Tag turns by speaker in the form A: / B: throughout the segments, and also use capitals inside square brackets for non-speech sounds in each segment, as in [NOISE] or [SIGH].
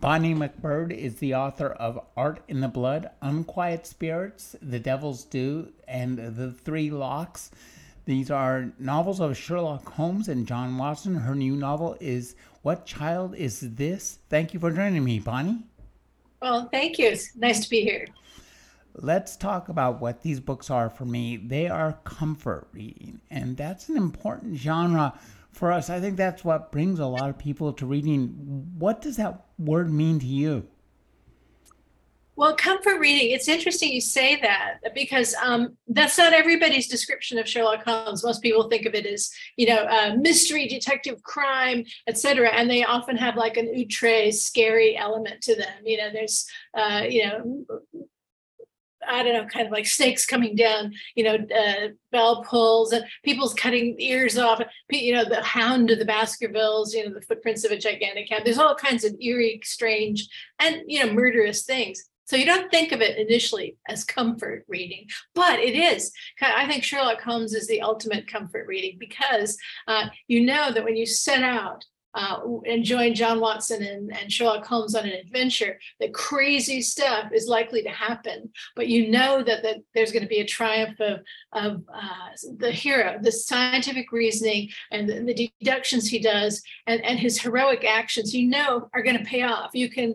A: Bonnie MacBird is the author of Art in the Blood, Unquiet Spirits, The Devil's Due, and The Three Locks. These are novels of Sherlock Holmes and John Watson. Her new novel is What Child Is This? Thank you for joining me, Bonnie.
B: Well, thank you. It's nice to be here.
A: Let's talk about what these books are for me. They are comfort reading, and that's an important genre for us, I think that's what brings a lot of people to reading. What does that word mean to you?
B: Well, comfort reading, it's interesting you say that because um, that's not everybody's description of Sherlock Holmes. Most people think of it as, you know, uh, mystery, detective, crime, etc. And they often have like an outre, scary element to them. You know, there's, uh, you know, I don't know, kind of like snakes coming down, you know, uh, bell pulls and people's cutting ears off, you know, the hound of the Baskervilles, you know, the footprints of a gigantic cat. There's all kinds of eerie, strange, and, you know, murderous things. So you don't think of it initially as comfort reading, but it is. I think Sherlock Holmes is the ultimate comfort reading because uh, you know that when you set out uh, and join John Watson and, and Sherlock Holmes on an adventure, the crazy stuff is likely to happen. But you know that, that there's going to be a triumph of, of uh, the hero, the scientific reasoning and the, the deductions he does and, and his heroic actions, you know, are going to pay off. You can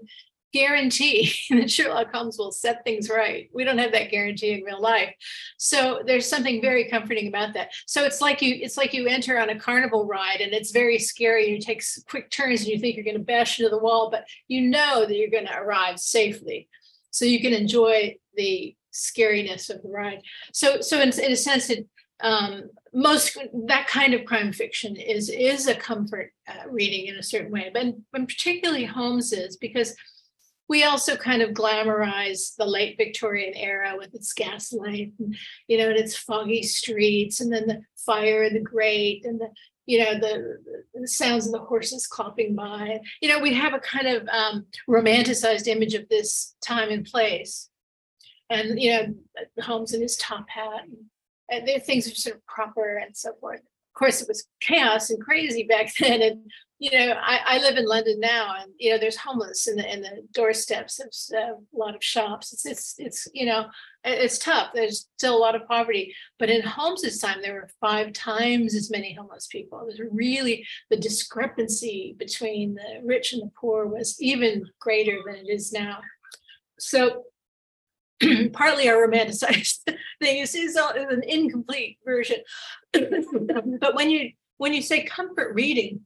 B: guarantee [LAUGHS] that Sherlock Holmes will set things right. We don't have that guarantee in real life. So there's something very comforting about that. So it's like you it's like you enter on a carnival ride and it's very scary. You take quick turns and you think you're going to bash into the wall, but you know that you're going to arrive safely. So you can enjoy the scariness of the ride. So so in, in a sense it um, most that kind of crime fiction is is a comfort uh, reading in a certain way, but, but particularly Holmes is because we also kind of glamorize the late Victorian era with its gaslight, and, you know, and its foggy streets, and then the fire and the grate, and the you know the, the sounds of the horses clopping by. You know, we have a kind of um, romanticized image of this time and place, and you know, Holmes in his top hat, and, and things are sort of proper and so forth. Of course, it was chaos and crazy back [LAUGHS] then, and you know, I, I, live in London now, and you know, there's homeless in the in the doorsteps of a lot of shops. It's it's it's you know, it's tough. There's still a lot of poverty, but in Holmes's time, there were five times as many homeless people. It was really the discrepancy between the rich and the poor was even greater than it is now. So. [CLEARS THROAT] partly our romanticized [LAUGHS] thing is, is an incomplete version [CLEARS THROAT] but when you when you say comfort reading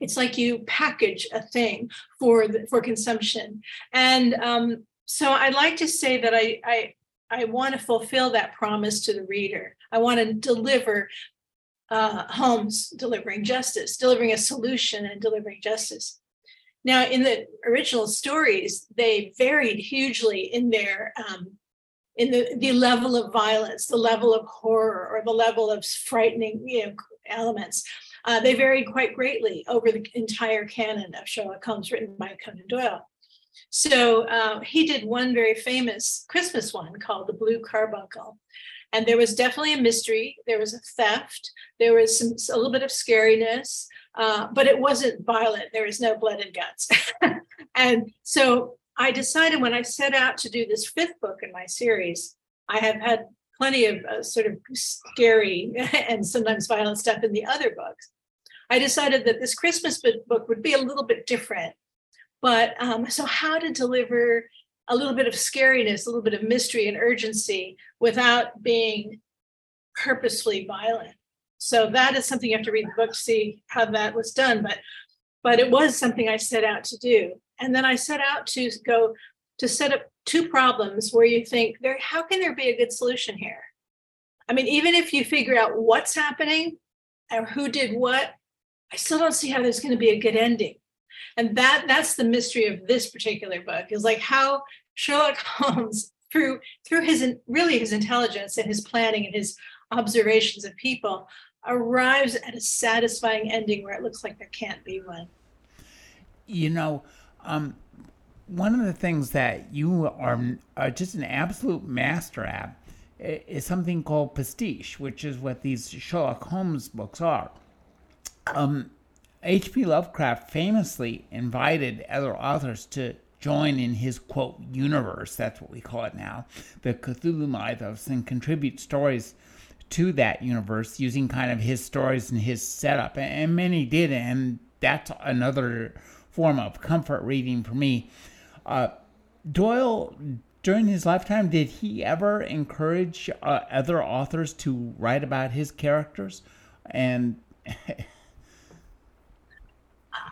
B: it's like you package a thing for the, for consumption and um, so i like to say that i i i want to fulfill that promise to the reader i want to deliver uh, Holmes delivering justice, delivering a solution and delivering justice. Now, in the original stories, they varied hugely in their um, in the, the level of violence, the level of horror, or the level of frightening you know, elements. Uh, they varied quite greatly over the entire canon of Sherlock Holmes written by Conan Doyle. So uh, he did one very famous Christmas one called The Blue Carbuncle. And there was definitely a mystery. There was a theft. There was some, a little bit of scariness, uh, but it wasn't violent. There was no blood and guts. [LAUGHS] and so I decided when I set out to do this fifth book in my series, I have had plenty of uh, sort of scary [LAUGHS] and sometimes violent stuff in the other books. I decided that this Christmas book would be a little bit different. But um, so, how to deliver a little bit of scariness, a little bit of mystery and urgency without being purposefully violent. So that is something you have to read the book to see how that was done. But but it was something I set out to do. And then I set out to go to set up two problems where you think there how can there be a good solution here i mean even if you figure out what's happening or who did what i still don't see how there's going to be a good ending and that that's the mystery of this particular book is like how sherlock [LAUGHS] holmes through through his really his intelligence and his planning and his observations of people arrives at a satisfying ending where it looks like there can't be one.
C: You know, um, one of the things that you are, are just an absolute master at is something called pastiche, which is what these Sherlock Holmes books are. Um, H.P. Lovecraft famously invited other authors to join in his quote universe, that's what we call it now, the Cthulhu mythos, and contribute stories to that universe using kind of his stories and his setup. And many did, and that's another form of comfort reading for me. Uh, Doyle, during his lifetime, did he ever encourage uh, other authors to write about his characters? And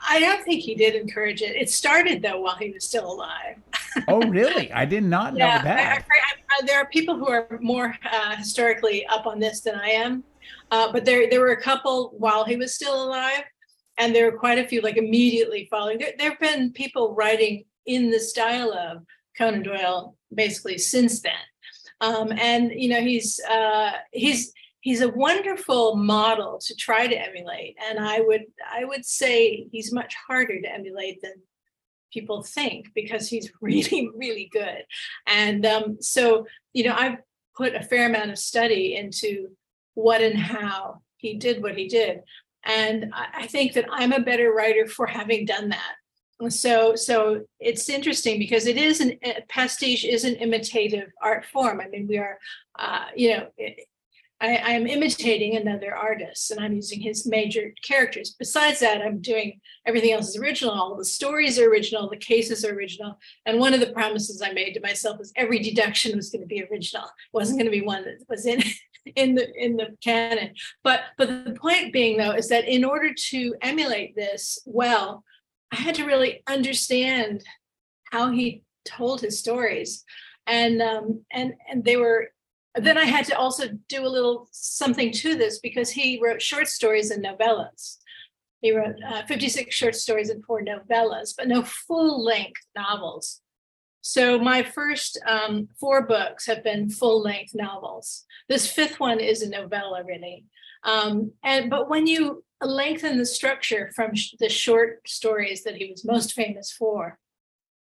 B: I don't think he did encourage it. It started though while he was still alive. [LAUGHS]
C: oh, really? I did not know yeah, that. I,
B: I, I, there are people who are more uh, historically up on this than I am, uh, but there there were a couple while he was still alive, and there were quite a few like immediately following. There, there have been people writing in the style of Conan Doyle basically since then, um, and you know he's uh, he's he's a wonderful model to try to emulate. And i would i would say he's much harder to emulate than people think because he's [LAUGHS] really really good. And um, so you know i've put a fair amount of study into what and how he did what he did. And i think that i'm a better writer for having done that so so it's interesting because it is an pastiche is an imitative art form i mean we are uh, you know it, I, am imitating another artist and I'm using his major characters. Besides that, I'm doing everything else is original. All the stories are original, the cases are original. And one of the promises I made to myself was every deduction was going to be original. It wasn't going to be one that was in [LAUGHS] in the in the canon. But but the point being though is that in order to emulate this well, I had to really understand how he told his stories. And um, and and they were then I had to also do a little something to this because he wrote short stories and novellas. He wrote uh, 56 short stories and four novellas, but no full length novels. So my first um, four books have been full length novels. This fifth one is a novella, really. Um, and but when you lengthen the structure from sh- the short stories that he was most famous for,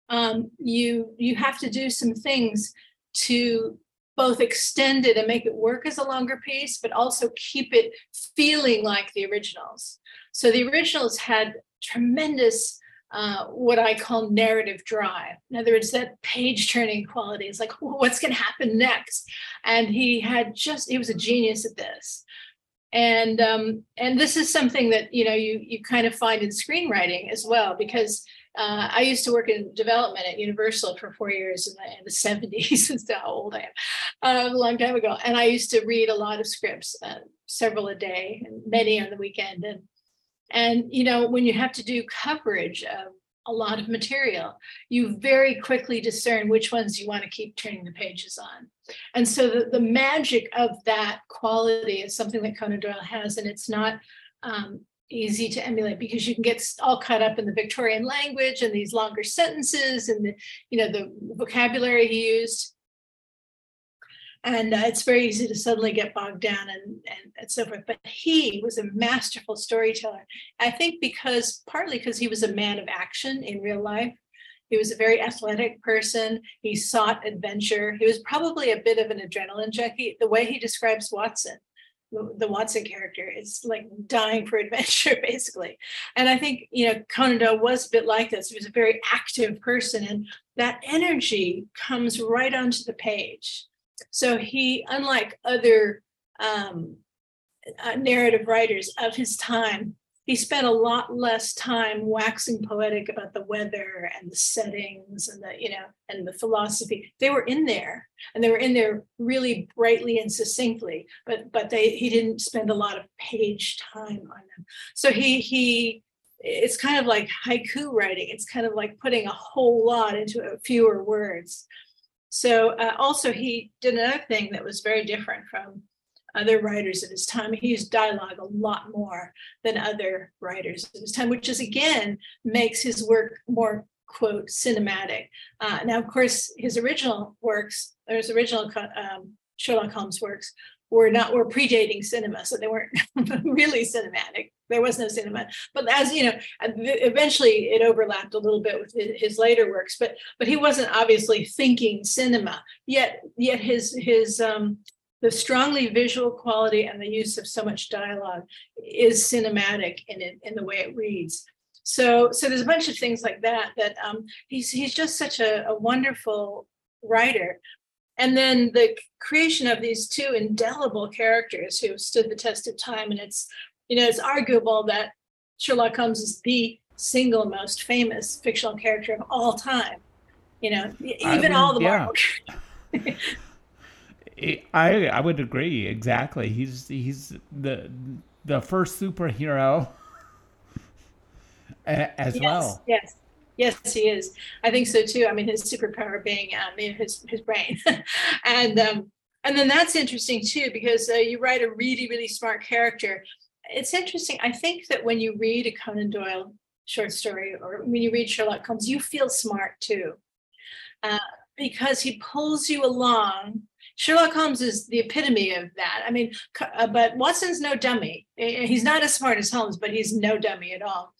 B: um, you you have to do some things to both extend it and make it work as a longer piece, but also keep it feeling like the originals. So the originals had tremendous, uh, what I call narrative drive. In other words, that page turning quality is like, what's going to happen next? And he had just, he was a genius at this. And um, and this is something that you know you you kind of find in screenwriting as well because uh, I used to work in development at Universal for four years in the, in the [LAUGHS] 70s. That's how old I am, uh, a long time ago. And I used to read a lot of scripts, uh, several a day, and many on the weekend. And and you know when you have to do coverage of a lot of material, you very quickly discern which ones you want to keep turning the pages on. And so the, the magic of that quality is something that Conan Doyle has, and it's not um, easy to emulate because you can get all caught up in the Victorian language and these longer sentences and the you know the vocabulary he used. And uh, it's very easy to suddenly get bogged down and, and, and so forth. But he was a masterful storyteller. I think because partly because he was a man of action in real life. He was a very athletic person. He sought adventure. He was probably a bit of an adrenaline junkie. The way he describes Watson, the Watson character is like dying for [LAUGHS] adventure, basically. And I think, you know, Conan Doyle was a bit like this. He was a very active person, and that energy comes right onto the page. So he, unlike other um, uh, narrative writers of his time, he spent a lot less time waxing poetic about the weather and the settings and the you know and the philosophy. They were in there and they were in there really brightly and succinctly but but they he didn't spend a lot of page time on them. So he he it's kind of like haiku writing. It's kind of like putting a whole lot into a fewer words. So uh, also he did another thing that was very different from other writers of his time. He used dialogue a lot more than other writers of his time, which is again makes his work more quote cinematic. Uh, now, of course, his original works, or his original um, Sherlock Holmes works, were not were predating cinema, so they weren't [LAUGHS] really cinematic. There was no cinema, but as you know, eventually it overlapped a little bit with his later works. But but he wasn't obviously thinking cinema yet. Yet his his um, the strongly visual quality and the use of so much dialogue is cinematic in it in the way it reads. So so there's a bunch of things like that that um, he's he's just such a, a wonderful writer. And then the creation of these two indelible characters who stood the test of time, and it's you know it's arguable that Sherlock Holmes is the single most famous fictional character of all time. You know, even all the Marvel. [LAUGHS] [LAUGHS]
C: I I would agree exactly. He's he's the the first superhero [LAUGHS] as
B: yes,
C: well.
B: Yes, yes, he is. I think so too. I mean, his superpower being um, his his brain, [LAUGHS] and um, and then that's interesting too because uh, you write a really really smart character. It's interesting. I think that when you read a Conan Doyle short story or when you read Sherlock Holmes, you feel smart too, uh, because he pulls you along Sherlock Holmes is the epitome of that. I mean, uh, but Watson's no dummy. He's not as smart as Holmes, but he's no dummy at all.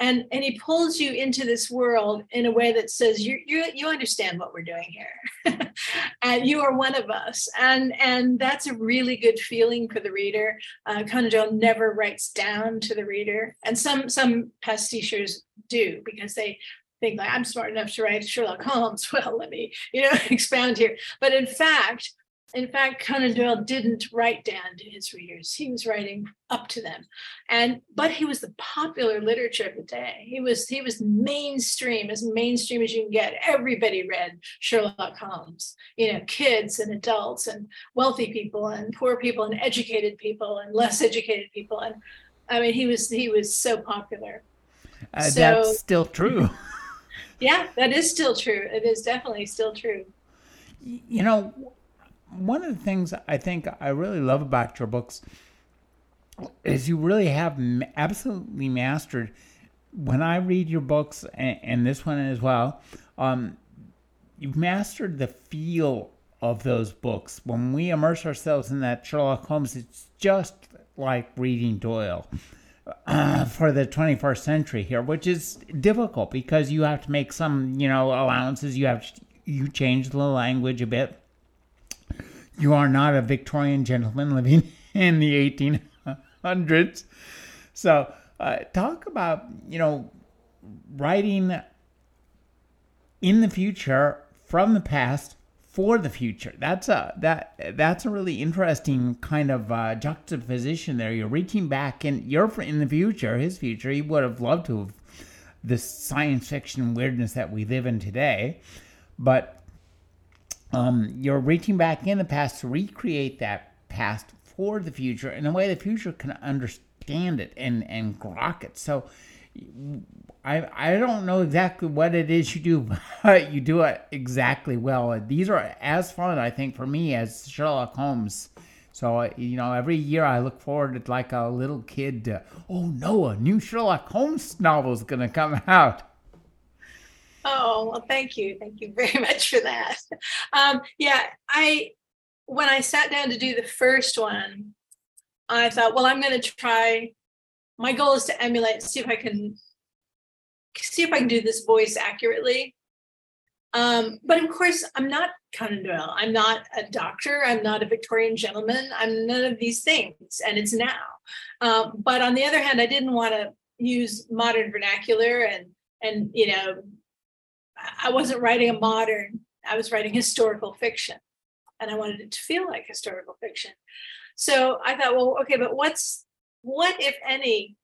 B: And and he pulls you into this world in a way that says you you you understand what we're doing here, [LAUGHS] and you are one of us. And and that's a really good feeling for the reader. Uh, Conan Doyle never writes down to the reader, and some some pastichers do because they think like I'm smart enough to write Sherlock Holmes. [LAUGHS] Well, let me, you know, [LAUGHS] expound here. But in fact, in fact, Conan Doyle didn't write down to his readers. He was writing up to them. And but he was the popular literature of the day. He was he was mainstream, as mainstream as you can get. Everybody read Sherlock Holmes. You know, kids and adults and wealthy people and poor people and educated people and less educated people. And I mean, he was he was so popular.
C: Uh, so, that's still true. [LAUGHS]
B: yeah, that is still true. It is definitely still true.
C: You know, one of the things I think I really love about your books is you really have absolutely mastered. When I read your books, and, and this one as well, um, you've mastered the feel of those books. When we immerse ourselves in that Sherlock Holmes, it's just like reading Doyle [CLEARS THROAT] for the 21st century here, which is difficult because you have to make some, you know, allowances. You have you change the language a bit. You are not a Victorian gentleman living [LAUGHS] in the 1800s. So, uh, talk about, you know, writing in the future from the past for the future. That's a that that's a really interesting kind of uh, juxtaposition there. You're reaching back, and you're in the future. His future. He would have loved to have this science fiction weirdness that we live in today, but um, you're reaching back in the past to recreate that past for the future in a way the future can understand it and and grok it. So I I don't know exactly what it is you do, [LAUGHS] but you do it exactly well. These are as fun, I think, for me as Sherlock Holmes. So you know, every year I look forward to like a little kid. To, oh no, a new Sherlock Holmes novel is going to come [LAUGHS] out.
B: Oh well, thank you, thank you very [LAUGHS] much for that. Um, yeah, I when I sat down to do the first one, I thought, well, I'm going to try. My goal is to emulate, see if I can see if I can do this voice accurately. Um, but of course, I'm not Conan Doyle. I'm not a doctor. I'm not a Victorian gentleman. I'm none of these things, and it's now. Um, but on the other hand, I didn't want to use modern vernacular, and and you know, I wasn't writing a modern. I was writing historical fiction, and I wanted it to feel like historical fiction. So I thought, well, okay, but what's what if any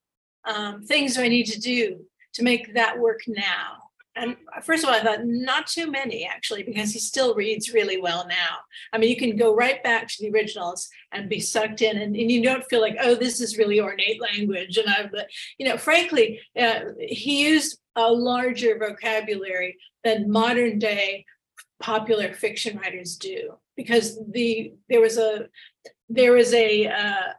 B: um, things do I need to do to make that work now. And first of all, I thought not too many actually, because he still reads really well now. I mean, you can go right back to the originals and be sucked in, and, and you don't feel like, oh, this is really ornate language. And I've, you know, frankly, uh, he used a larger vocabulary than modern day popular fiction writers do, because the there was a there was a uh,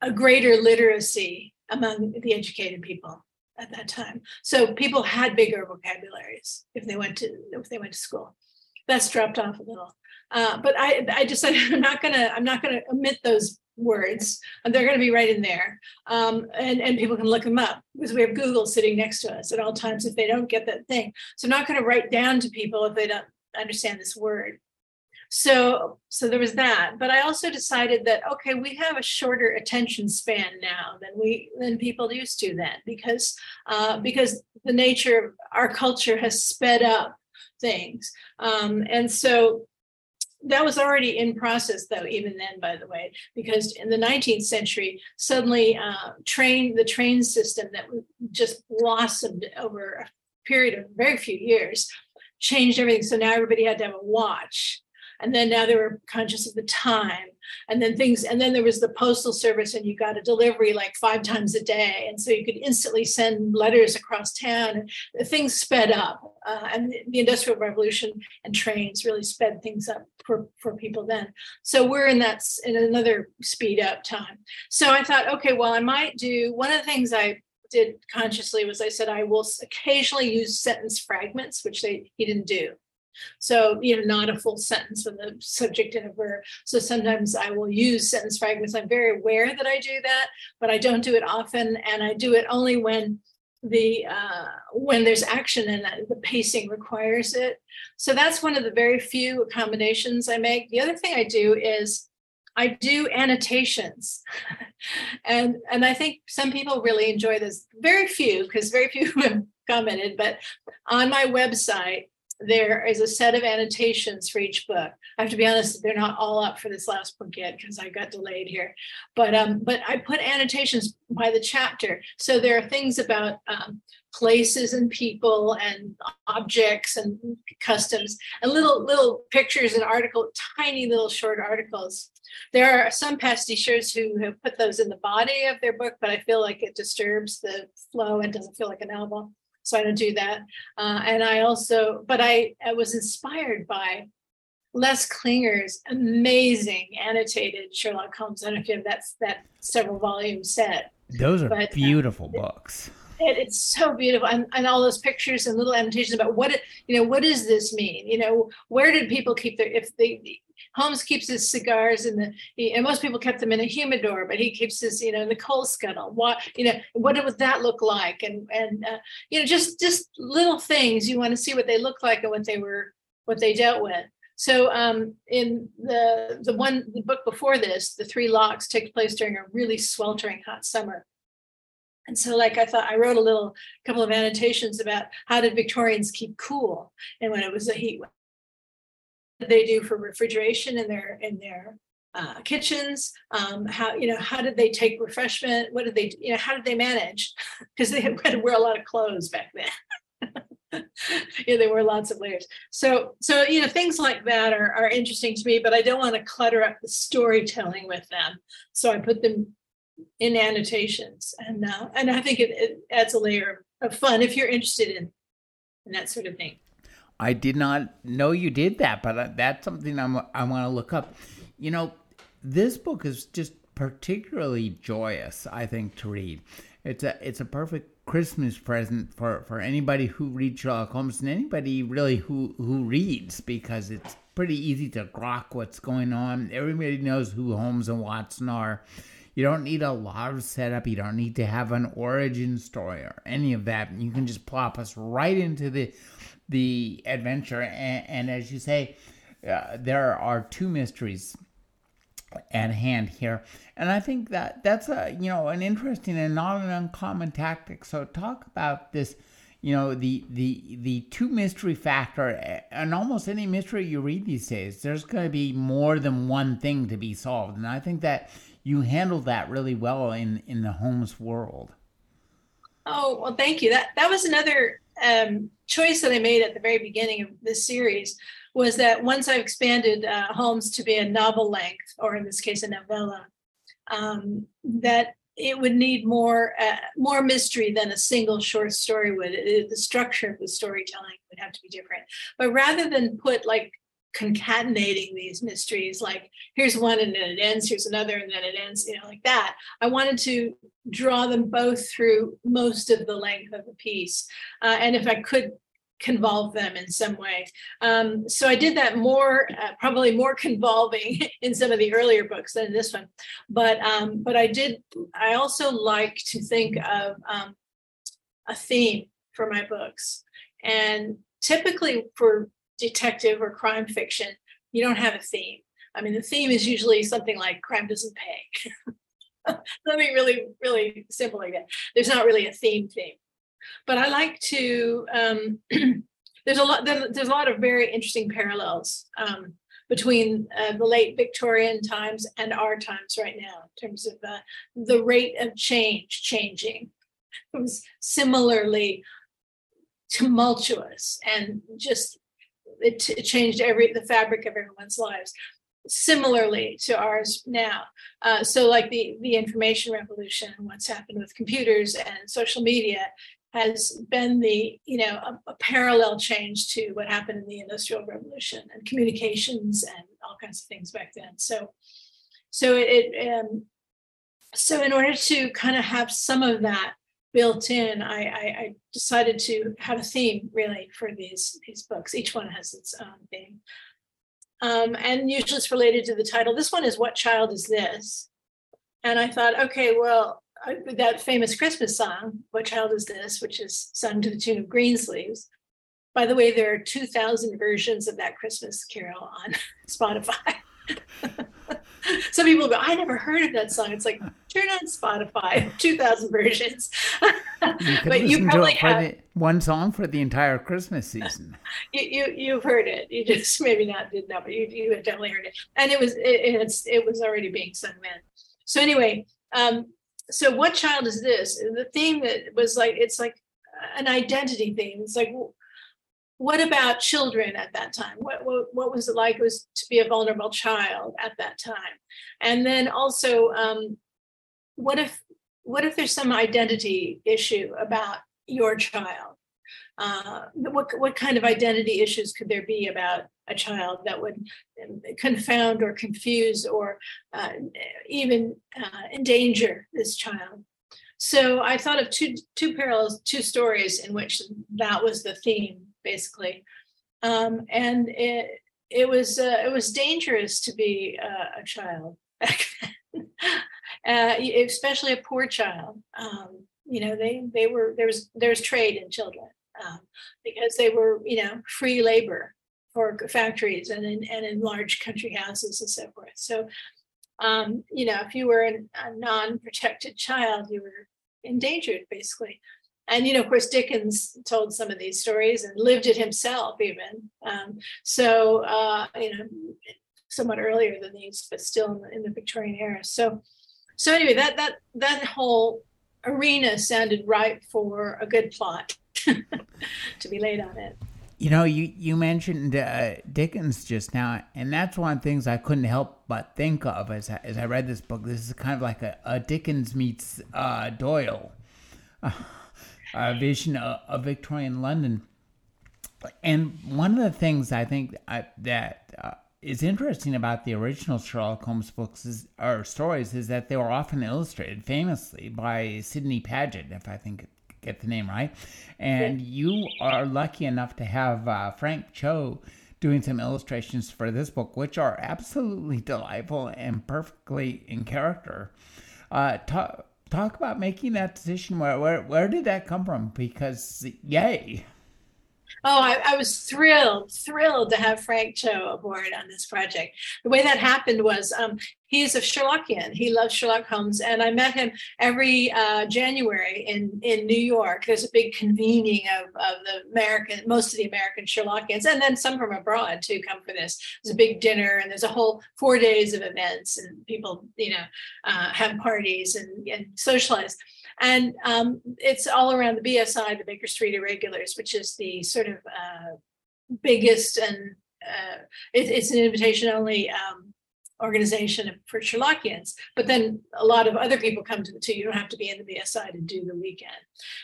B: a greater literacy among the educated people at that time. So people had bigger vocabularies if they went to if they went to school. That's dropped off a little. Uh, but I I decided [LAUGHS] I'm not gonna I'm not gonna omit those words. They're to be right in there, um, and and people can look them up because we have Google sitting next to us at all times if they don't get that thing. So I'm not to write down to people if they don't understand this word so so there was that but i also decided that okay we have a shorter attention span now than we than people used to then because uh, because the nature of our culture has sped up things. Um, and so that was already in process though even then by the way because in the 19th century suddenly uh, train the train system that just blossomed over a period of very few years changed everything. So now everybody had to have a watch and then now they were conscious of the time. And then things and then there was the postal service and you got a delivery like five times a day. And so you could instantly send letters across town. And things sped up uh, and the industrial revolution and trains really sped things up for, for people then. So we're in that in another speed up time. So i thought okay well i might do one of the things i did consciously was i said i will occasionally use sentence fragments which they he didn't do so, you know, not a full sentence with a subject and a verb. So sometimes I will use sentence fragments. I'm very aware that I do that, but I don't do it often. And I do it only when the uh, when there's action and the pacing requires it. So that's one of the very few accommodations I make. The other thing I do is I do annotations. [LAUGHS] and and I think some people really enjoy this. Very few, because very few [LAUGHS] have commented, but on my website, there is a set of annotations for each book. I have to be honest, they're not all up for this last book yet because I got delayed here. But um, but I put annotations by the chapter. So there are things about um, places and people and objects and customs and little little pictures and article, tiny little short articles. There are some pasticheurs who have put those in the body of their book, but I feel like it disturbs the flow and doesn't feel like an novel so I don't do that. Uh, and I also, but I, I was inspired by Les Klinger's amazing annotated Sherlock Holmes. I don't know if you have that that several volume set.
C: Those are but, uh, beautiful uh, books.
B: It, it's so beautiful, and, and all those pictures and little annotations about what it, you know. What does this mean? You know, where did people keep their if they Holmes keeps his cigars in the, and most people kept them in a humidor, but he keeps his, you know, in the coal scuttle. What, you know, what would that look like? And and uh, you know, just just little things you want to see what they look like and what they were, what they dealt with. So um, in the the one the book before this, the Three Locks takes place during a really sweltering hot summer. And so, like I thought, I wrote a little couple of annotations about how did Victorians keep cool, and when it was a heat they do for refrigeration in their in their uh, kitchens um, how you know how did they take refreshment? What did they you know how did they manage? [LAUGHS] Because they had to wear a lot of clothes back then. [LAUGHS] Yeah they wear lots of layers. So so you know things like that are, are interesting to me but i don't want to clutter up the storytelling with them. So i put them in annotations and uh, and i think it, it adds a layer of fun if you're interested in in that sort of thing
C: I did not know you did that, but that's something I'm, I want to look up. You know, this book is just particularly joyous, I think, to read. It's a it's a perfect Christmas present for, for anybody who reads Sherlock Holmes and anybody really who who reads because it's pretty easy to grok what's going on. Everybody knows who Holmes and Watson are. You don't need a lot of setup. You don't need to have an origin story or any of that. You can just plop us right into the the adventure. And, and as you say, uh, there are two mysteries at hand here, and I think that that's a you know an interesting and not an uncommon tactic. So talk about this. You know the the the two mystery factor, and almost any mystery you read these days, there's going to be more than one thing to be solved, and I think that you handled that really well in in the Holmes world.
B: Oh well, thank you. That that was another um, choice that I made at the very beginning of this series was that once I've expanded uh, Holmes to be a novel length, or in this case, a novella, um, that it would need more uh, more mystery than a single short story would. It, the structure of the storytelling would have to be different. But rather than put like concatenating these mysteries like here's one and then it ends here's another and then it ends you know like that. I wanted to draw them both through most of the length of the piece uh, and if i could convolve them in some way. Um, so i did that more uh, probably more convolving [LAUGHS] in some of the earlier books than this one. But um, but i did i also like to think of um, a theme for my books. And typically for detective or crime fiction, you don't have a theme. I mean, the theme is usually something like crime doesn't pay. [LAUGHS] something really, really simple like that. There's not really a theme theme. But I like to, um, [CLEARS THROAT] there's a lot, there's a lot of very interesting parallels um, between uh, the late Victorian times and our times right now in terms of uh, the rate of change changing. It was similarly tumultuous and just it, it changed every the fabric of everyone's lives similarly to ours now. Uh, so, like the the information revolution what's happened with computers and social media has been the you know a, a, parallel change to what happened in the industrial revolution and communications and all kinds of things back then. So, so it, it um, so in order to kind of have some of that built in, I, I, I, decided to have a theme really for these these books. Each one has its own theme, um, and usually it's related to the title. This one is "What Child Is This?" And I thought, okay, well, I, that famous Christmas song, "What Child Is This?" which is sung to the tune of Greensleeves. By the way, there are two thousand versions of that Christmas carol on [LAUGHS] Spotify. [LAUGHS] Some people go, I never heard of that song. It's like, turn on Spotify, [LAUGHS] 2,000 versions.
C: you but you probably have the, one song for the entire Christmas season. [LAUGHS]
B: you, you, you've heard it. You just [LAUGHS] maybe not did know, but you, you had definitely heard it. And it was, it, it's, it was already being sung then. So anyway, um, so what child is this? The theme that was like, it's like an identity theme. It's like, what about children at that time? What, what, what was it like it was to be a vulnerable child at that time? And then also, um, what if what if there's some identity issue about your child? Uh, what what kind of identity issues could there be about a child that would confound or confuse or uh, even uh, endanger this child? So I thought of two two parallels, two stories in which that was the theme basically. Um, and it it was uh, it was dangerous to be uh, a child back [LAUGHS] then, uh, especially a poor child. Um, you know, they they were there was there trade in children um, because they were you know free labor for factories and in and in large country houses and so forth. So, um, you know, if you were a non-protected child, you were endangered basically and you know of course dickens told some of these stories and lived it himself even um, so uh, you know somewhat earlier than these but still in the, in the, victorian era so so anyway that that that whole arena sounded ripe for a good plot [LAUGHS] to be laid on it
C: you know, you you mentioned uh, Dickens just now, and that's one of the things I couldn't help but think of as I, as I read this book. This is kind of like a, a Dickens meets uh, Doyle. [LAUGHS] Uh, uh, vision of, of, Victorian London. And one of the things I think I, that uh, is interesting about the original Sherlock Holmes books is, or stories is that they were often illustrated famously by Sidney Paget, if I think get the name right. And you are lucky enough to have uh, Frank Cho doing some illustrations for this book, which are absolutely delightful and perfectly in character. Uh, talk, talk about making that decision. Where where where did that come from? Because yay.
B: Oh, I, I, was thrilled, thrilled to have Frank Cho aboard on this project. The way that happened was um, he's a Sherlockian. He loves Sherlock Holmes, and I met him every uh, January in in New York. There's a big convening of, of the American, most of the American Sherlockians, and then some from abroad too come for this. There's a big dinner, and there's a whole four days of events, and people, you know, uh, have parties and, and socialize. And um, it's all around the BSI, the Baker Street Irregulars, which is the sort of uh, biggest and uh, it, it's an invitation only um, organization for Sherlockians. But then a lot of other people come to the two. You don't have to be in the BSI to do the weekend.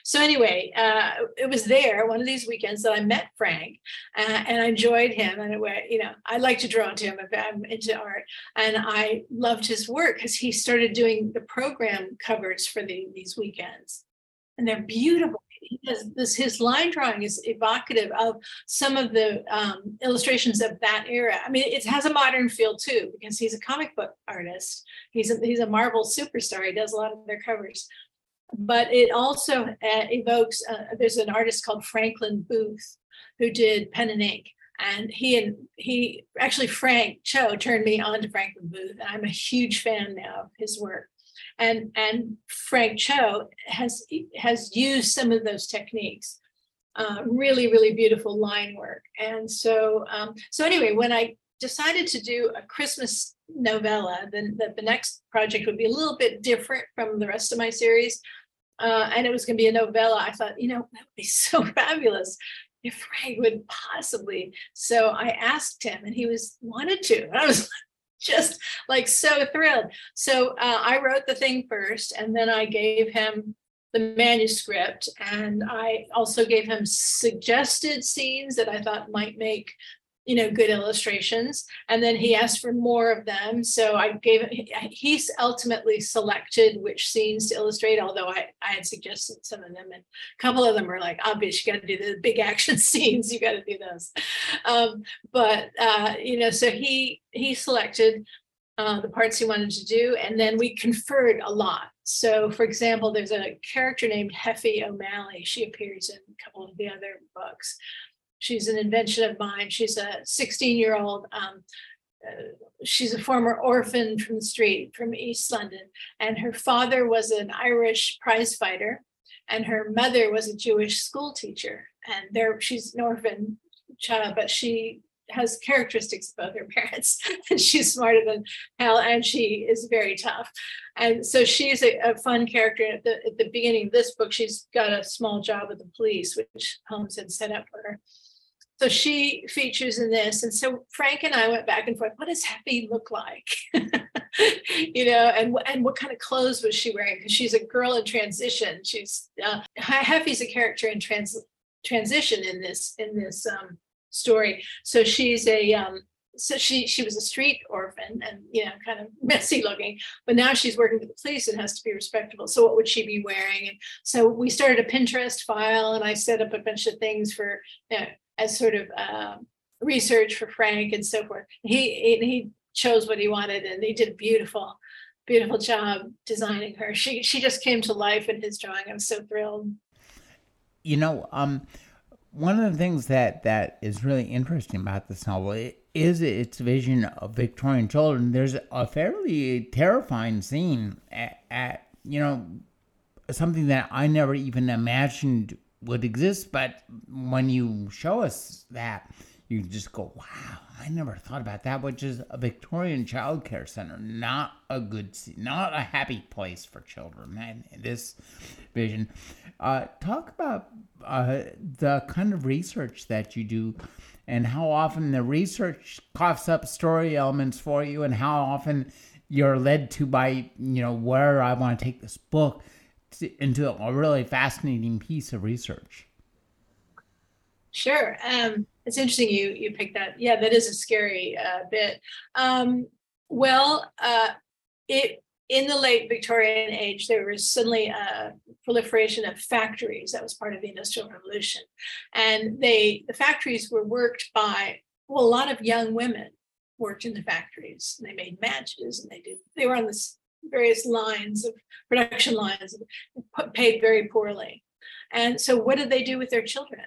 B: So anyway, uh, it was there one of these weekends that I met Frank, uh, and I enjoyed him. And it, you know, I like to draw to him if I'm into art, and I loved his work because he started doing the program covers for the, these weekends, and they're beautiful this his line drawing is evocative of some of the um, illustrations of that era. I mean it has a modern feel too because he's a comic book artist. He's a, he's a marvel superstar. He does a lot of their covers. But it also uh, evokes uh, there's an artist called franklin booth who did pen and ink. And he and he actually frank cho turned me on to franklin booth and i'm a huge fan now of his work and and Frank Cho has has used some of those techniques. Uh, really, really beautiful line work. And so, um, so anyway, when I decided to do a Christmas novella, then the, the next project would be a little bit different from the rest of my series. Uh, and it was going to be a novella. I thought, you know, that would be [LAUGHS] so fabulous if Frank would possibly. So I asked him, and he was wanted to. And I was just like so thrilled. So uh, I wrote the thing first, and then I gave him the manuscript, and I also gave him suggested scenes that I thought might make you know good illustrations and then he asked for more of them. So i gave he's ultimately selected which scenes to illustrate although i, I had suggested some of them and a couple of them were like obvious you got to do the big action [LAUGHS] scenes you got to do those. Um, but uh, you know so he he selected uh, the parts he wanted to do and then we conferred a lot. So for example there's a character named Heffy O'Malley. She appears in a couple of the other books She's an invention of mine. She's a 16 year old. Um, uh, she's a former orphan from the street from East London, and her father was an Irish prize fighter, and her mother was a Jewish school teacher. And there, she's an orphan child, but she has characteristics of both her [LAUGHS] parents and she's smarter than hell and she is very tough and so she's a, a, fun character at the, at the beginning of this book she's got a small job with the police which holmes had set up for her so she features in this. And so Frank and I went back and forth. What does Heffy look like? [LAUGHS] you know, and and what kind of clothes was she wearing? Because she's a girl in transition. She's uh, Heffy's a character in trans transition in this in this um, story. So she's a um, so she she was a street orphan and you know kind of [LAUGHS] messy looking but now she's working for the police and has to be respectable so what would she be wearing and so we started a pinterest file and i set up a bunch of things for you know, as sort of uh, research for Frank and so forth. He he chose what he wanted, and he did a beautiful, beautiful job designing her. She she just came to life in his drawing. I'm so thrilled.
C: You know, um, one of the things that that is really interesting about this novel is its vision of Victorian children. There's a fairly terrifying scene at, at you know something that I never even imagined would exist. But when you show us that, you just go, wow, I never thought about that, which is a Victorian child care center. Not a good, not a happy place for children. And this vision. Uh, talk about uh, the kind of research that you do and how often the research coughs up story elements for you and how often you're led to by, you know, where I want to take this book into a really fascinating piece of research.
B: Sure. Um, it's interesting you you picked that. Yeah, that is a scary uh, bit. Um, well, uh, it in the late Victorian age, there was suddenly a proliferation of factories. That was part of the Industrial Revolution, and they the factories were worked by well, a lot of young women worked in the factories. They made matches, and they did. They were on this various lines of production lines paid very poorly. And so, what did they do with their children?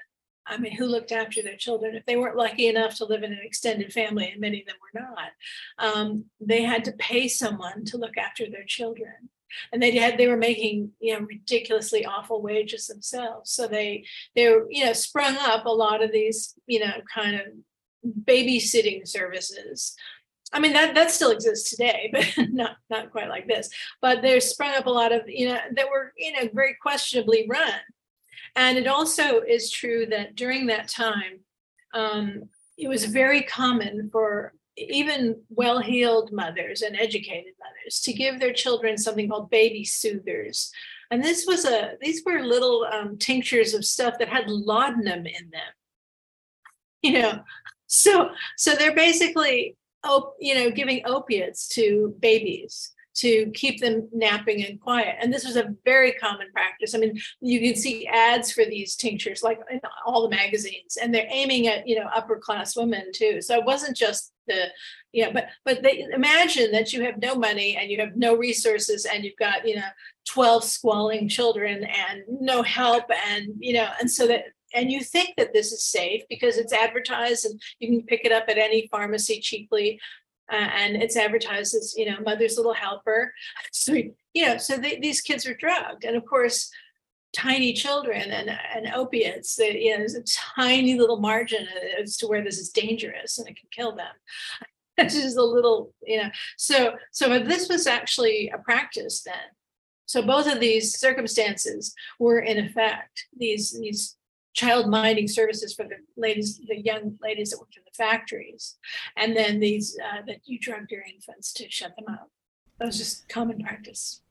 B: I mean, who looked after their children? If they weren't lucky enough to live in an extended family, and many of them were not, um, they had to pay someone to look after their children. And they had they were making you know ridiculously awful wages themselves. So they they you know sprung up a lot of these you know kind of babysitting services I mean that that still exists today, [LAUGHS] but not not quite like this. But there's sprung up a lot of you know that were you know very questionably run, and it also is true that during that time, um, it was very common for even well-heeled mothers and educated mothers to give their children something called baby soothers. And this was a these were little um, tinctures of stuff that had laudanum in them. You know so so they're basically op- you know giving opiates to babies to keep them napping and quiet. And this was a very common practice. I mean, you can see ads for these tinctures like in all the magazines, and they're aiming at you know upper class women too. So it wasn't just the yeah, but but they imagine that you have no money and you have no resources and you've got you know 12 squalling children and no help and you know and so that and you think that this is safe because it's advertised and you can pick it up at any pharmacy cheaply uh, and it's advertised as you know mother's little helper. [LAUGHS] So you know so they, these kids are drugged. And of course tiny children and, and opiates you know there's a tiny little margin as to where this is dangerous and it can kill them. [LAUGHS] It's just a little you know so so this was actually a practice then so both of these circumstances were in effect these these child minding services for the ladies, the young ladies that worked in the factories, and then these uh, that you drugged your infants to shut them up. That was just common practice.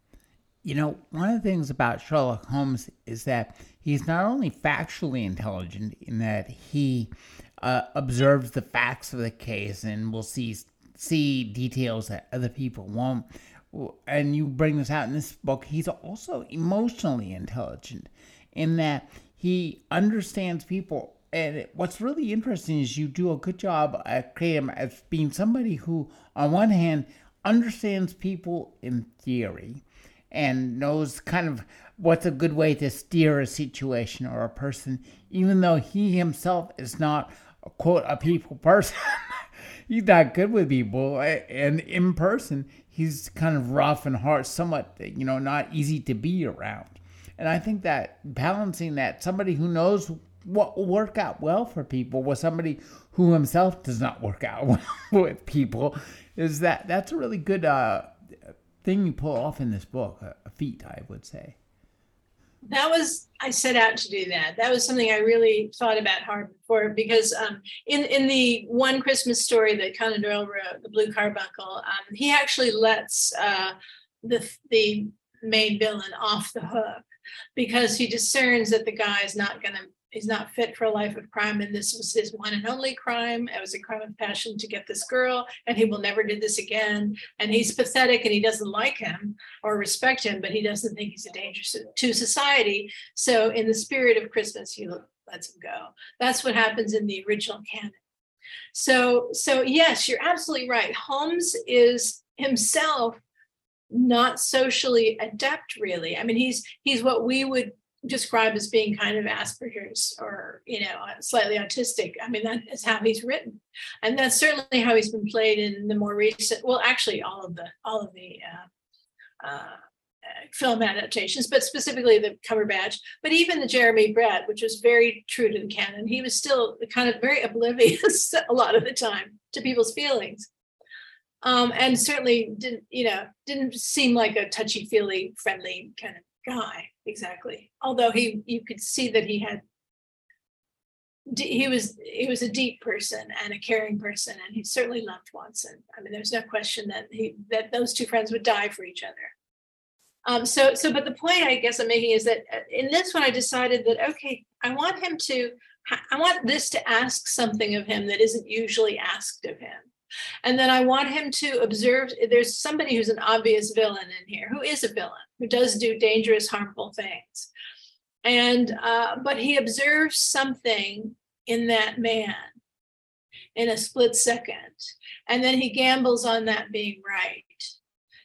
C: You know, one of the things about Sherlock Holmes is that he's not only factually intelligent in that he uh, observes the facts of the case and will see see details that other people won't. And you bring this out in this book. He's also emotionally intelligent in that he understands people. And what's really interesting is you do a good job at him as being somebody who, on one hand, understands people in theory and knows kind of what's a good way to steer a situation or a person, even though he himself is not, a, quote, a people person. [LAUGHS] he's not good with people. Eh, and in person, he's kind of rough and hard, somewhat, you know, not easy to be around. And I think that balancing that, somebody who knows what will work out well for people with somebody who himself does not work out well [LAUGHS] with people, is that that's a really good uh, thing you pull off in this book, a feat, I would say.
B: That was I set out to do that. That was something I really thought about hard before because um, in in the one Christmas story that Conan Doyle wrote, The Blue Carbuncle, um, he actually lets uh, the the main villain off the hook because he discerns that the guy is not going to he's not fit for a life of crime and this was his one and only crime. It was a crime of passion to get this girl and he will never do this again. And he's pathetic and he doesn't like him or respect him but he doesn't think he's a danger to society. So in the spirit of christmas he lets him go. That's what happens in the original canon. So so yes you're absolutely right. Holmes is himself not socially adept really. I mean he's he's what we would describe as being kind of asperger's or you know slightly autistic. I mean that is how he's written. And that's certainly how he's been played in the more recent well actually all of the all of the uh, uh, film adaptations, but specifically the Cumberbatch, but even the Jeremy Brett, which was very true to the canon, he was still kind of very oblivious [LAUGHS] a lot of the time to people's feelings um, and certainly didn't you know didn't seem like a touchy feely friendly kind of guy exactly. Although he you could see that he had he was he was a deep person and a caring person and he certainly loved watson. I mean there's no question that he that those two friends would die for each other. Um, so so but the point i guess i'm making is that uh, in this one i decided that okay i want him to i want this to ask something of him that isn't usually asked of him and then I want him to observe there's somebody who's an obvious villain in here, who is a villain, who does do dangerous, harmful things. And, uh, but he observes something in that man in a split second. And then he gambles on that being right.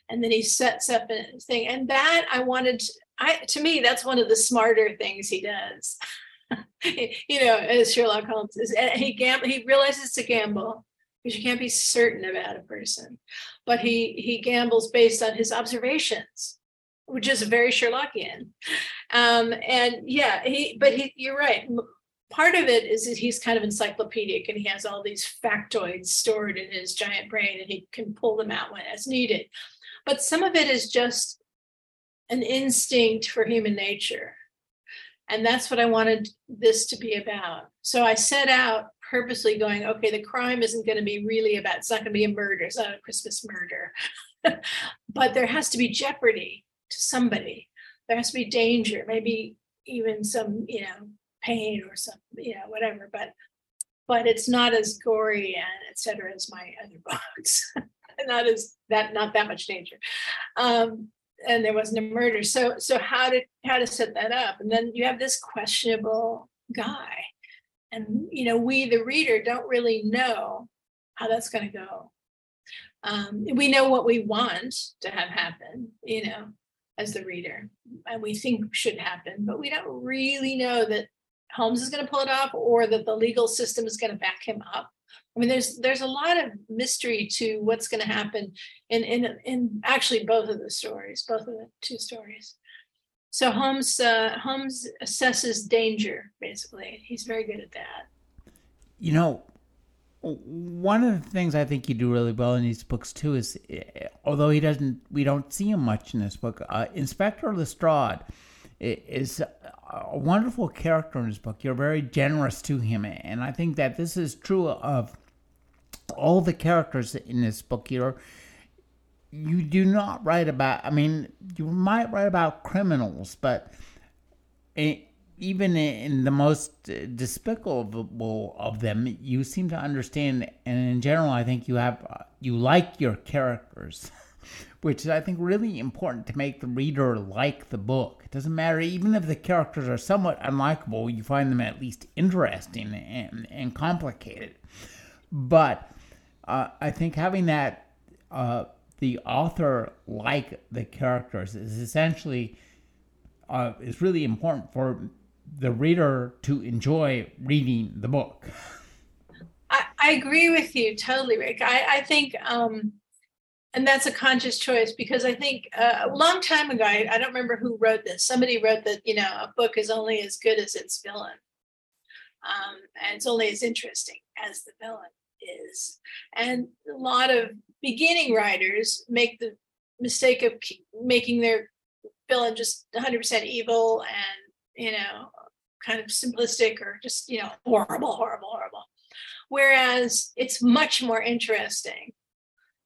B: And then he sets up a thing. And that I wanted, I, to me, that's one of the smarter things he does. [LAUGHS] you know, as Sherlock Holmes is, he gamble, he realizes it's a gamble because you can't be certain about a person. But he he gambles based on his observations, which is very Sherlockian. Um, and yeah, he but he you're right. Part of it is that he's kind of encyclopedic and he has all these factoids stored in his giant brain and he can pull them out when as needed. But some of it is just an instinct for human nature. And that's what I wanted this to be about. So I set out purposely going, okay, the crime isn't going to be really about, it's not going to be a murder, it's not a Christmas murder. [LAUGHS] but there has to be jeopardy to somebody. There has to be danger, maybe even some, you know, pain or some, you know, whatever. But but it's not as gory and etc. as my other books. [LAUGHS] not as that not that much danger. Um, and there wasn't a murder. So so how to how to set that up? And then you have this questionable guy. And you know, we the reader don't really know how that's going to go. Um, we know what we want to have happen, you know, as the reader, and we think should happen, but we don't really know that Holmes is going to pull it off or that the legal system is going to back him up. I mean, there's there's a lot of mystery to what's going to happen in in in actually both of the stories, both of the two stories. So Holmes uh, Holmes assesses danger basically. He's very good at that.
C: You know, one of the things I think you do really well in these books too is, eh, although he doesn't, we don't see him much in this book. Uh, Inspector Lestrade is a wonderful character in his book. You're very generous to him, and I think that this is true of all the characters in this book. You're you do not write about. I mean, you might write about criminals, but it, even in the most despicable of them, you seem to understand. And in general, I think you have you like your characters. [LAUGHS] which is, I think, really important to make the reader like the book. It doesn't matter, even if the characters are somewhat unlikable, you find them at least interesting and, and complicated. But uh, I think having that, uh, the author like the characters is essentially, uh, is really important for the reader to enjoy reading the book.
B: I, I agree with you totally, Rick. I, I think um, and that's a conscious choice because I think uh, a long time ago, I, I, don't remember who wrote this. Somebody wrote that you know a book is only as good as its villain, um, and it's only as interesting as the villain is. And a lot of beginning writers make the mistake of making their villain just 100% evil and you know kind of simplistic or just you know horrible, horrible, horrible. Whereas it's much more interesting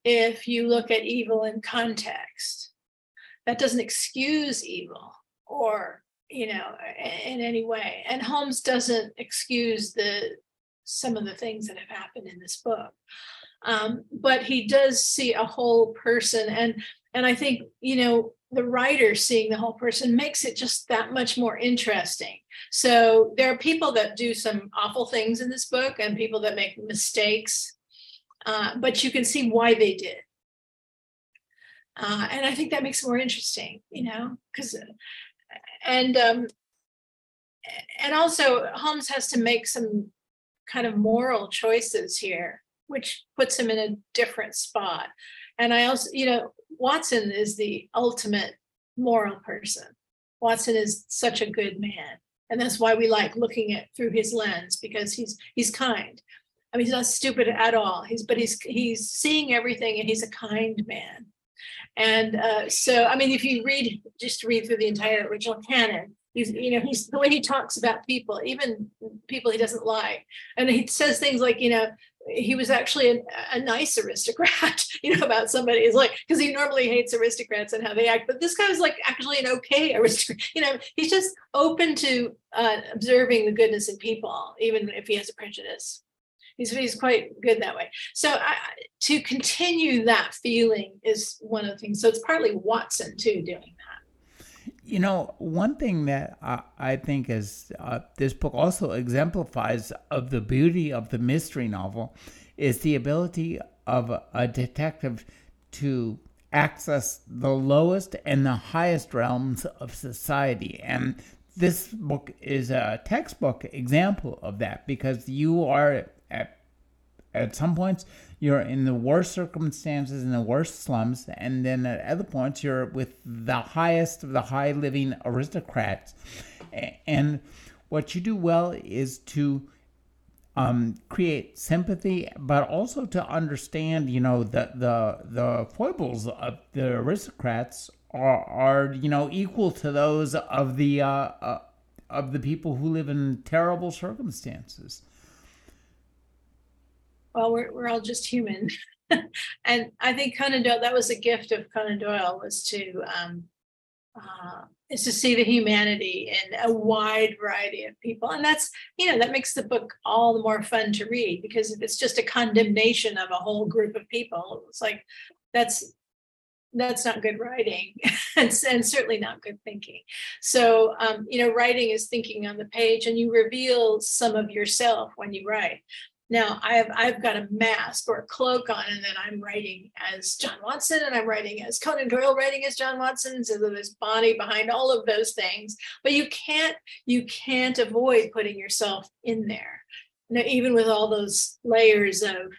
B: if you look at evil in context. That doesn't excuse evil or, you know, in any way. And Holmes doesn't excuse the some of the things that have happened in this book. Um, but he does see a whole person and and I think, you know, the writer seeing the whole person makes it just that much more interesting. So there are people that do some awful things in this book and people that make mistakes uh, but you can see why they did. Uh, and I think that makes it more interesting, you know, because, and, um, and also Holmes has to make some kind of moral choices here, which puts him in a different spot. And I also, you know, Watson is the ultimate moral person. Watson is such a good man. And that's why we like looking at through his lens because he's he's kind. I mean, he's not stupid at all. He's but he's he's seeing everything, and he's a kind man. And uh, so, I mean, if you read just read through the entire original canon, he's you know he's the way he talks about people, even people he doesn't like, and he says things like you know he was actually a, nice aristocrat, [LAUGHS] you know, about somebody. Is like because he normally hates aristocrats and how they act, but this guy was like actually an okay [LAUGHS] aristocrat. You know, he's just open to uh, observing the goodness in people, even if he has a prejudice he's he's quite good that way. So I, to continue that feeling is one of the things. So it's partly Watson too doing.
C: You know, one thing that I, I think is uh, this book also exemplifies of the beauty of the mystery novel is the ability of a, a detective to access the lowest and the highest realms of society. And this book is a textbook example of that because you are at at some points you're in the worst circumstances in the worst slums and then at other points you're with the highest of the high living aristocrats and what you do well is to um, create sympathy, but also to understand, you know, the the the foibles of the aristocrats are are you know equal to those of the uh, uh, of the people who live in terrible circumstances.
B: Well, we're we're all just human. [LAUGHS] and I think Conan Doyle, that was a gift of Conan Doyle, was to um, uh, is to see the humanity in a wide variety of people, and that's you know that makes the book all the more fun to read because if it's just a condemnation of a whole group of people, it's like that's that's not good writing [LAUGHS] and, and, certainly not good thinking. So um, you know writing is thinking on the page and you reveal some of yourself when you write now I've I've got a mask or a cloak on, and then I'm writing as John Watson, and I'm writing as Conan Doyle, writing as John Watson. So there's Bonnie behind all of those things, but you can't you can't avoid putting yourself in there. You know, even with all those layers of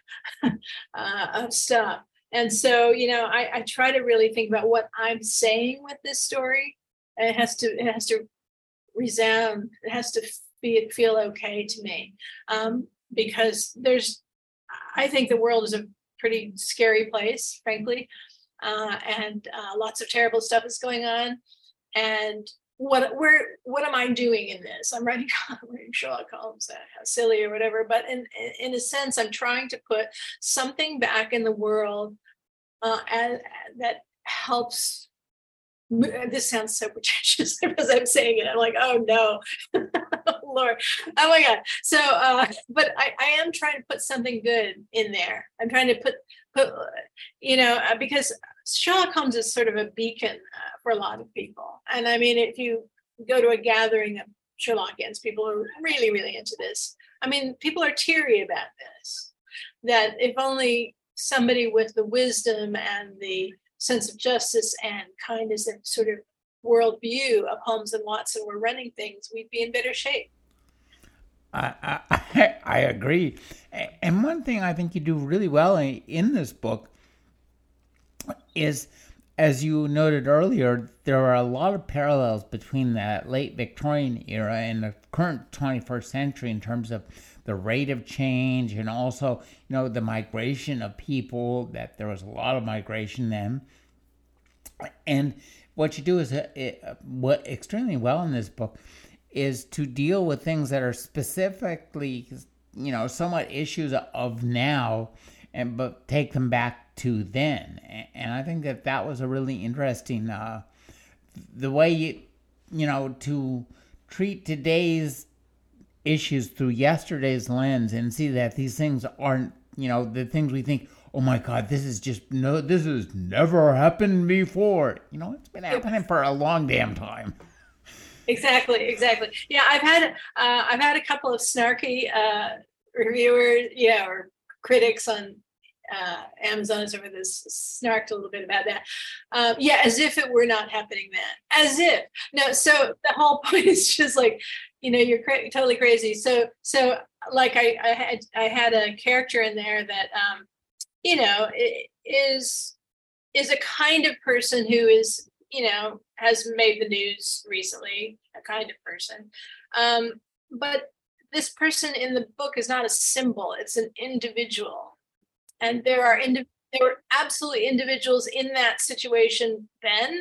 B: [LAUGHS] uh, of stuff. And so, you know, I, I try to really think about what I'm saying with this story. It has to it has to resound. It has to be feel okay to me. Um, because there's i think the world is a pretty scary place frankly. Uh, and uh, lots of terrible stuff is going on. And what where what am i doing in this? I'm writing, [LAUGHS] writing sherlock holmes uh, silly or whatever. But in in a sense i'm trying to put something back in the world uh, and, that helps this sounds so pretentious [LAUGHS] because I'm saying it. I'm like, oh no, [LAUGHS] Lord, oh my God. So, uh, but I, I am trying to put something good in there. I'm trying to put, put, you know, uh, because Sherlock Holmes is sort of a beacon uh, for a lot of people. And I mean, if you go to a gathering of Sherlockians, people are really, really into this. I mean, people are teary about this. That if only somebody with the wisdom and the sense of justice and kindness and sort of worldview of Holmes and Watson were running things, we'd be in better shape.
C: I, I, I [LAUGHS] agree. And one thing I think you do really well in this book is, as you noted earlier, there are a lot of parallels between the late Victorian era and the current 21st century in terms of the rate of change and also, you know, the migration of people, that there was a lot of migration then. And what you do is uh, uh, what extremely well in this book is to deal with things that are specifically, you know, somewhat issues of now, and but take them back to then. And I think that that was a really interesting, uh, the way you, you know, to treat today's issues through yesterday's lens and see that these things aren't, you know, the things we think, oh my God, this is just no, this has never happened before. You know, it's been happening for a long damn time.
B: Exactly, exactly. Yeah, I've had uh, I've had a couple of snarky uh, reviewers, yeah, or critics on uh, Amazon and over this snarked a little bit about that. Um, yeah, as if it were not happening then. As if. No, so the whole [LAUGHS] point is just like, you know, you're cra- totally crazy. So, so like I, I had, I had a character in there that, um, you know, is is a kind of person who is, you know, has made the news recently. A kind of person, um, but this person in the book is not a symbol; it's an individual and there are indi- there were absolutely individuals in that situation then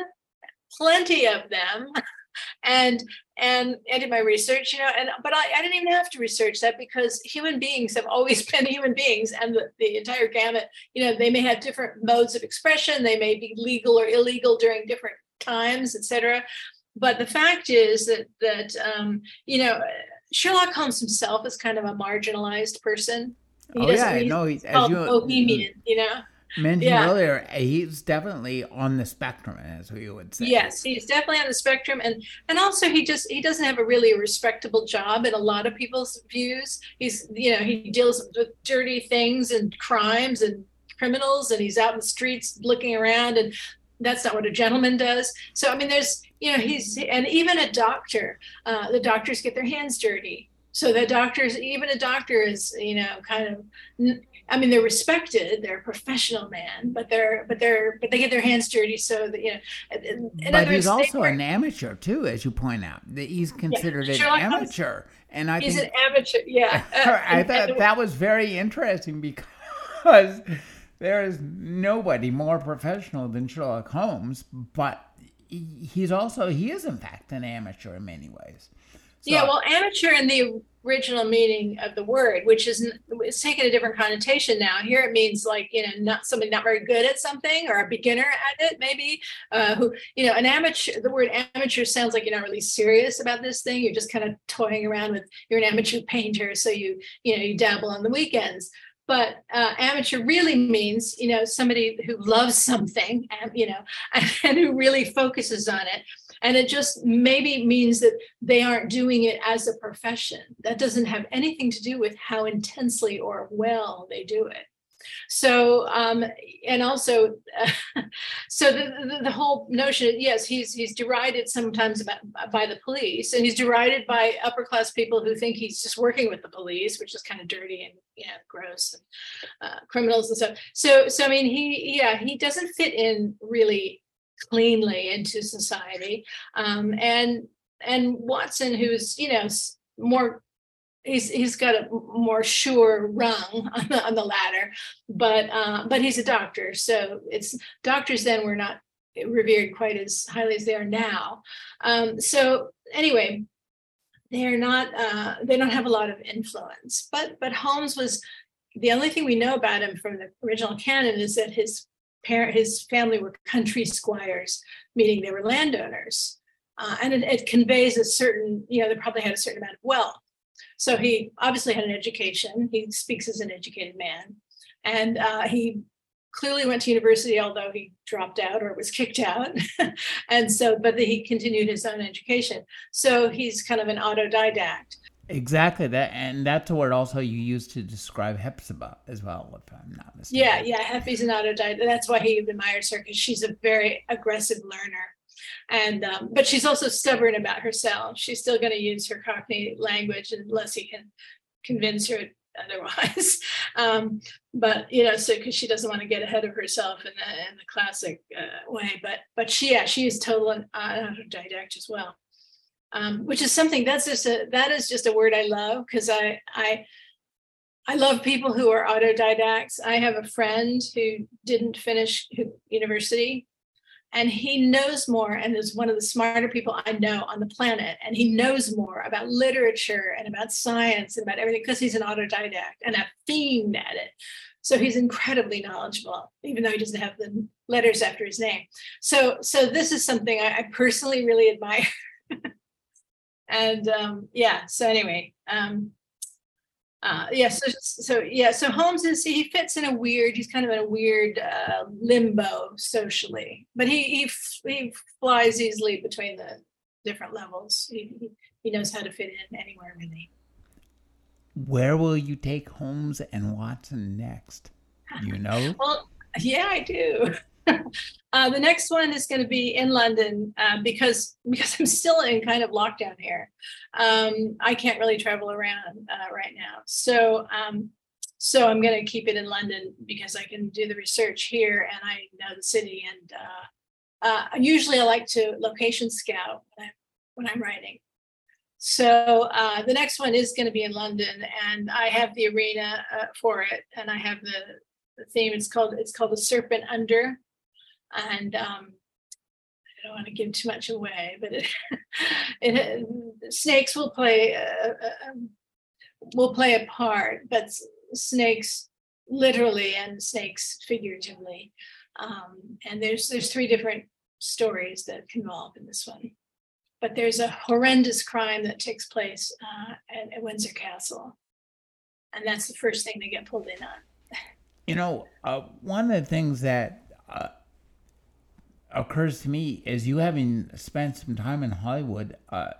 B: plenty of them [LAUGHS] and and I did my research, you know, and but I, I didn't even have to research that because human beings have always [LAUGHS] been human beings and the, the entire gamut, you know, they may have different modes of expression, they may be legal or illegal during different times, etc. But the fact is that that um, you know, Sherlock Holmes himself is kind of a marginalized person.
C: He oh yeah, no, he's as
B: you bohemian, you know.
C: Mentioned yeah. earlier, he's definitely on the spectrum, as we would say.
B: Yes, he's definitely on the spectrum, and and also he just he doesn't have a really respectable job in a lot of people's views. He's you know he deals with dirty things and crimes and criminals, and he's out in the streets looking around, and that's not what a gentleman does. So I mean, there's you know he's and even a doctor, uh, the doctors get their hands dirty so the doctors even a doctor is you know kind of i mean they're respected they're a professional man but they're but they're but they get their hands dirty so that you know
C: but he's also an amateur too as you point out That he's considered yeah, an amateur and i
B: he's
C: think,
B: an amateur yeah. [LAUGHS]
C: Uh, i thought that was very interesting because [LAUGHS] there is nobody more professional than sherlock holmes but he's also he is in fact an amateur in many ways
B: So, yeah, well, amateur in the original meaning of the word, which is it's taken a different connotation now. Here it means like you know not somebody not very good at something or a beginner at it, maybe. Uh, who you know an amateur. The word amateur sounds like you're not really serious about this thing. You're just kind of toying around with. You're an amateur painter, so you you know you dabble on the weekends. But uh, amateur really means you know somebody who loves something, and [LAUGHS] you know, [LAUGHS] and who really focuses on it and it just maybe means that they aren't doing it as a profession. That doesn't have anything to do with how intensely or well they do it. So, um, and also, uh, [LAUGHS] so the, the, the, whole notion, yes, he's he's derided sometimes by, by the police, and he's derided by upper class people who think he's just working with the police, which is kind of dirty and you know gross and uh, criminals and stuff. So, so I mean, he yeah, he doesn't fit in really cleanly into society. Um, and and Watson, who's you know more he's he's got a more sure rung [LAUGHS] on the, on the ladder, but uh, but he's a doctor, so it's doctors then were not revered quite as highly as they are now. Um, so anyway, they're not uh, they don't have a lot of influence. But but Holmes was the only thing we know about him from the original canon is that his parent, his family were country squires, meaning they were landowners. Uh, and it, it, conveys a certain, you know, they probably had a certain amount of wealth. So he obviously had an education. He speaks as an educated man. And uh, he clearly went to university, although he dropped out or was [LAUGHS] kicked out. and so, but he continued his own education. So he's kind of an autodidact.
C: Exactly that, and that's a word also you use to describe Hepzibah as well, if I'm not mistaken.
B: Yeah, yeah, Hepzy's an autodidact. That's why he admires her because she's a very aggressive learner, and um, but she's also stubborn about herself. She's still going to use her Cockney language unless he can convince her otherwise. [LAUGHS] Um, but you know, so because she doesn't want to get ahead of herself in the in the classic uh, way. But but she yeah, she is total uh, autodidact as well um, which is something that's just a that is just a word I love because I I I love people who are autodidacts. I have a friend who didn't finish university and he knows more and is one of the smarter people I know on the planet. And he knows more about literature and about science and about everything because he's an autodidact and a fiend at it. So he's incredibly knowledgeable, even though he doesn't have the letters after his name. So, so this is something I, I personally really admire. And um, yeah so anyway um, uh, yeah so, so yeah so holmes is he fits in a weird he's kind of in a weird uh, limbo socially but he, he he flies easily between the different levels. He, he knows how to fit in anywhere really.
C: Where will you take holmes and watson next? You know? [LAUGHS]
B: Well yeah i do [LAUGHS] uh, the next one is going to be in London uh, because because I'm still in kind of lockdown here. Um, I can't really travel around uh, right now, so um, so I'm going to keep it in London because I can do the research here and I know the city. And uh, uh, usually I like to location scout when I'm, when I'm writing. So uh, the next one is going to be in London, and I have the arena for it, and I have the, the theme. It's called it's called the Serpent Under and um, I don't want to give too much away, but it, [LAUGHS] it snakes will play a, a, will play a part, but snakes literally and snakes figuratively. Um, and there's there's three different stories that involve in this one. But there's a horrendous crime that takes place uh, at, at Windsor Castle, and that's the first thing they get pulled in on.
C: You know, uh, one of the things that uh, occurs to me is you having spent some time in Hollywood. Uh,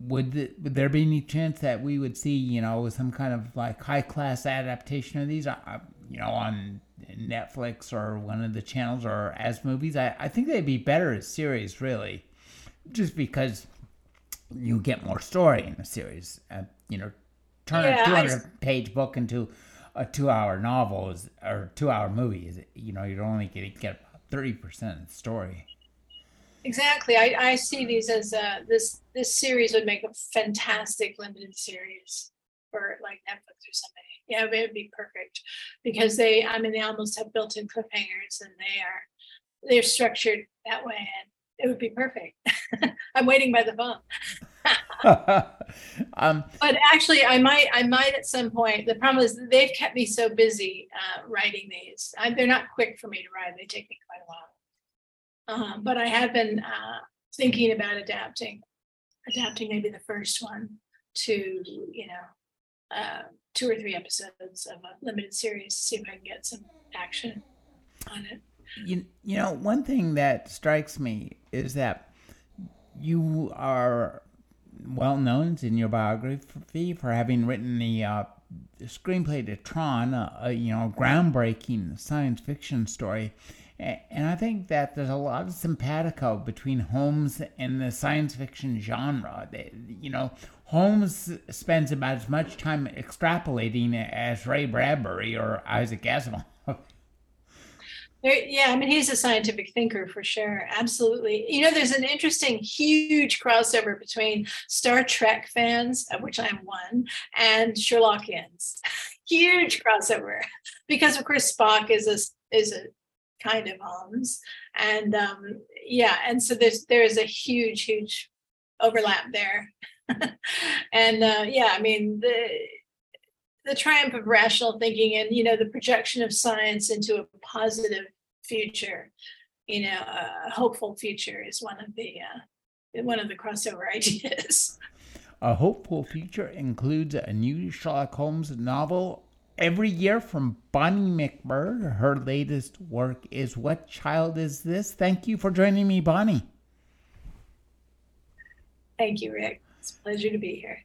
C: would, the, would there be any chance that we would see, you know, some kind of like high class adaptation of these, uh, you know, on Netflix or one of the channels or as movies? I, I think they'd be better as series, really, just because you get more story in a series. Uh, you know, turn yeah, a 200 page book into a two hour novel is, or two hour movie is, you know, you'd only get, get 30% story.
B: Exactly. I, I see these as uh, this this series would make a fantastic limited series for like Netflix or something. Yeah, it would be perfect because they I mean they almost have built-in cliffhangers and they are they're structured that way and it would be perfect. [LAUGHS] I'm waiting by the phone. [LAUGHS] um, but actually, I might, I might at some point. The problem is they've kept me so busy uh, writing these. I, they're not quick for me to write. They take me quite a while. Um, but I have been uh, thinking about adapting, adapting maybe the first one to, you know, uh, two or three episodes of a limited series. See if I can get some action on it.
C: You, you know, one thing that strikes me is that you are well known in your biography for having written the uh, screenplay to Tron, a, a, you know groundbreaking science fiction story. And I think that there's a lot of simpatico between Holmes and the science fiction genre. They, you know, Holmes spends about as much time extrapolating as Ray Bradbury or Isaac Asimov.
B: There, yeah, I mean, he's a scientific thinker for sure. Absolutely. You know, there's an interesting, huge crossover between Star Trek fans, of which I'm one, and Sherlockians. [LAUGHS] huge crossover, because of course Spock is a is a kind of Holmes, and um, yeah, and so there's there is a huge, huge overlap there, [LAUGHS] and uh, yeah, I mean the the triumph of rational thinking and you know the projection of science into a positive future you know a hopeful future is one of the uh, one of the crossover [LAUGHS] ideas.
C: A hopeful future includes a new sherlock holmes novel every year from bonnie MacBird her latest work is what child is this? Thank you for joining me bonnie.
B: Thank you rick. It's a pleasure to be here